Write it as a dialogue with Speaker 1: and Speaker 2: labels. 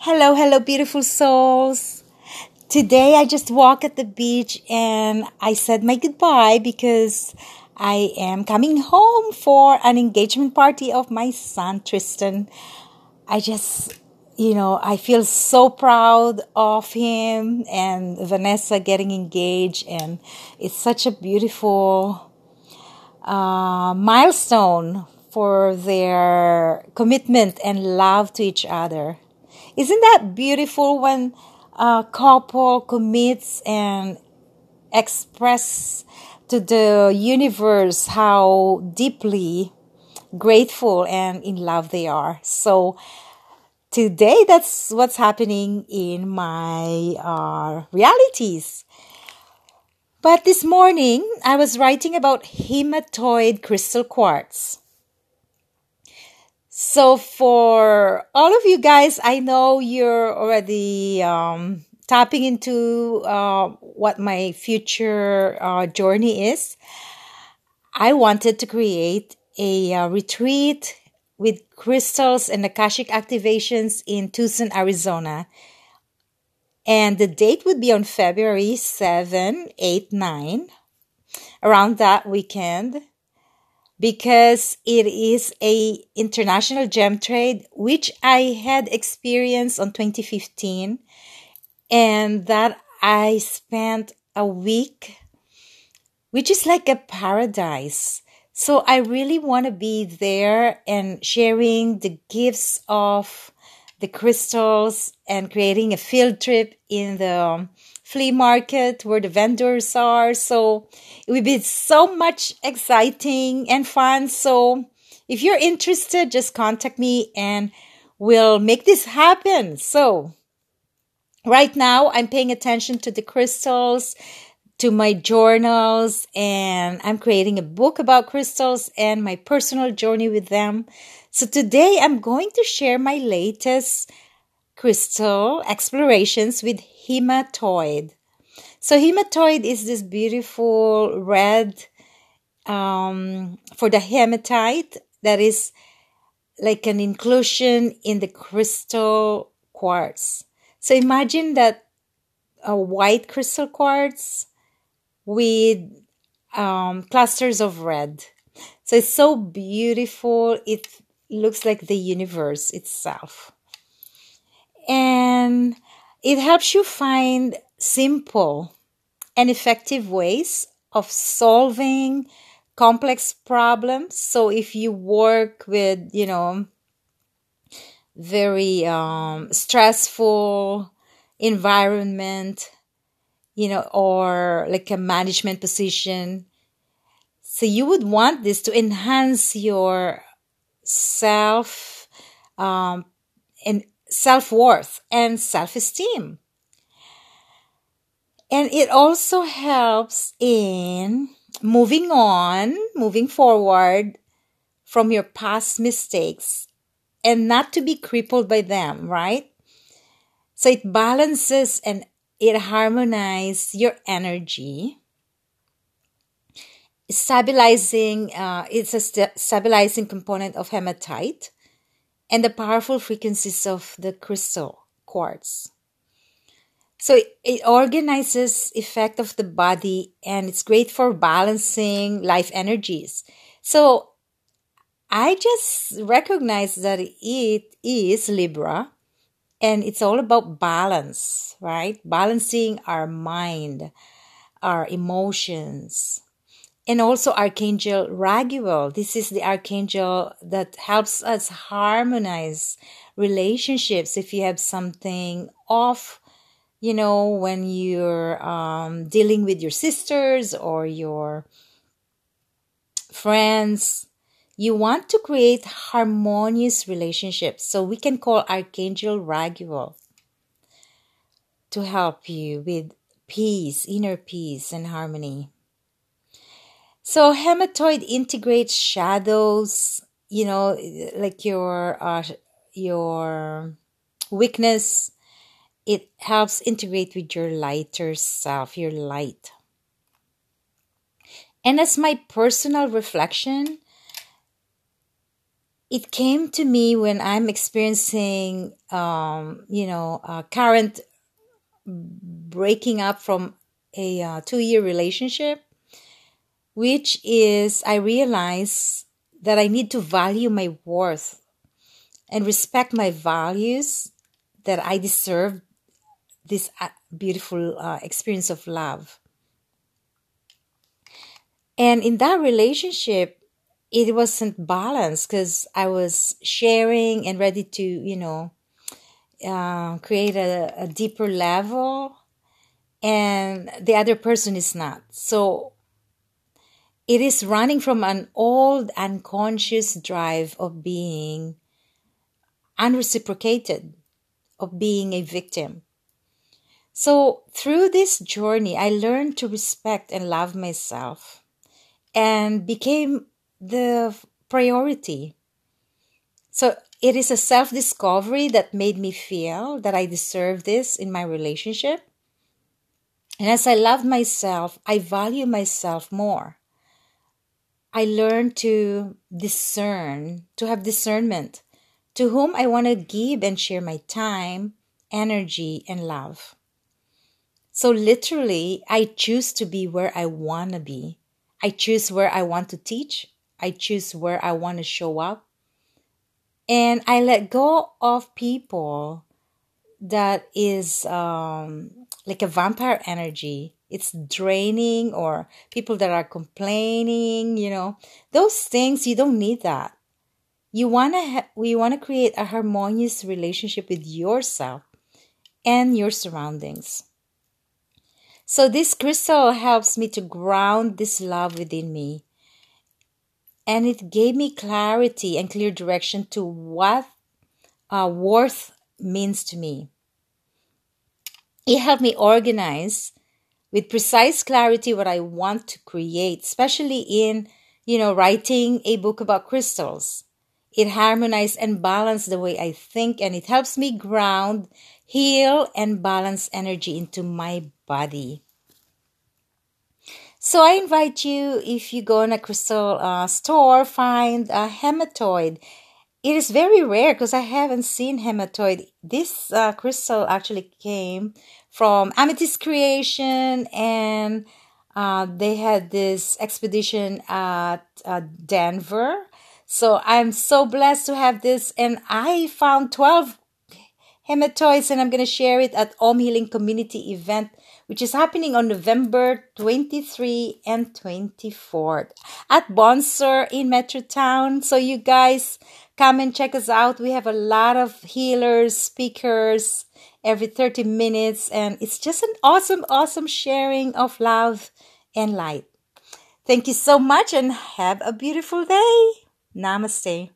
Speaker 1: Hello, hello, beautiful souls. Today I just walked at the beach and I said my goodbye because I am coming home for an engagement party of my son Tristan. I just, you know, I feel so proud of him and Vanessa getting engaged, and it's such a beautiful uh, milestone for their commitment and love to each other. Isn't that beautiful when a couple commits and express to the universe how deeply grateful and in love they are? So today that's what's happening in my uh, realities. But this morning I was writing about hematoid crystal quartz. So for all of you guys, I know you're already um, tapping into uh, what my future uh, journey is. I wanted to create a uh, retreat with crystals and Akashic activations in Tucson, Arizona. And the date would be on February 7, 8, 9, around that weekend because it is a international gem trade which I had experienced on 2015 and that I spent a week which is like a paradise. So I really want to be there and sharing the gifts of the crystals and creating a field trip in the um, flea market where the vendors are. So it will be so much exciting and fun. So if you're interested, just contact me and we'll make this happen. So right now I'm paying attention to the crystals, to my journals, and I'm creating a book about crystals and my personal journey with them. So today I'm going to share my latest crystal explorations with hematoid. So hematoid is this beautiful red um, for the hematite that is like an inclusion in the crystal quartz. So imagine that a white crystal quartz with um, clusters of red. So it's so beautiful. It looks like the universe itself and it helps you find simple and effective ways of solving complex problems. So if you work with, you know, very um, stressful environment, you know, or like a management position, so you would want this to enhance your self um, and self worth and self esteem. And it also helps in moving on, moving forward from your past mistakes and not to be crippled by them, right? So it balances and it harmonizes your energy. Stabilizing, uh, it's a st- stabilizing component of hematite and the powerful frequencies of the crystal quartz. So it, organizes effect of the body and it's great for balancing life energies. So I just recognize that it is Libra and it's all about balance, right? Balancing our mind, our emotions, and also Archangel Raguel. This is the Archangel that helps us harmonize relationships. If you have something off, you know, when you're um, dealing with your sisters or your friends, you want to create harmonious relationships. So we can call Archangel Raguel to help you with peace, inner peace, and harmony. So hematoid integrates shadows, you know, like your uh, your weakness. It helps integrate with your lighter self, your light. And as my personal reflection, it came to me when I'm experiencing, um, you know, a current breaking up from a uh, two year relationship, which is I realize that I need to value my worth and respect my values that I deserve this uh, beautiful uh, experience of love. And in that relationship, it wasn't balanced because I was sharing and ready to, you know, uh, create a, a deeper level, and the other person is not. So it is running from an old unconscious drive of being unreciprocated, of being a victim. So through this journey, I learned to respect and love myself and became the priority. So it is a self discovery that made me feel that I deserve this in my relationship. And as I love myself, I value myself more. I learn to discern, to have discernment to whom I want to give and share my time, energy, and love. So, literally, I choose to be where I want to be. I choose where I want to teach. I choose where I want to show up. And I let go of people that is um, like a vampire energy. It's draining, or people that are complaining, you know, those things, you don't need that. You want to ha- we want to create a harmonious relationship with yourself and your surroundings. So this crystal helps me to ground this love within me. And it gave me clarity and clear direction to what uh, worth means to me. It helped me organize with precise clarity what I want to create, especially in, you know, writing a book about crystals. It harmonized and balanced the way I think, and it helps me ground, heal, and balance energy into my body. So I invite you, if you go in a crystal uh, store, find a hematoid. It is very rare because I haven't seen hematoid. This uh, crystal actually came from Amethyst Creation, and uh, they had this expedition at uh, Denver so I'm so blessed to have this. And I found 12 hematoids and I'm going to share it at Om Healing Community event, which is happening on November 23 and 24th at Bonsor in Metrotown. So you guys come and check us out. We have a lot of healers, speakers every 30 minutes and it's just an awesome, awesome sharing of love and light. Thank you so much and have a beautiful day. Namaste.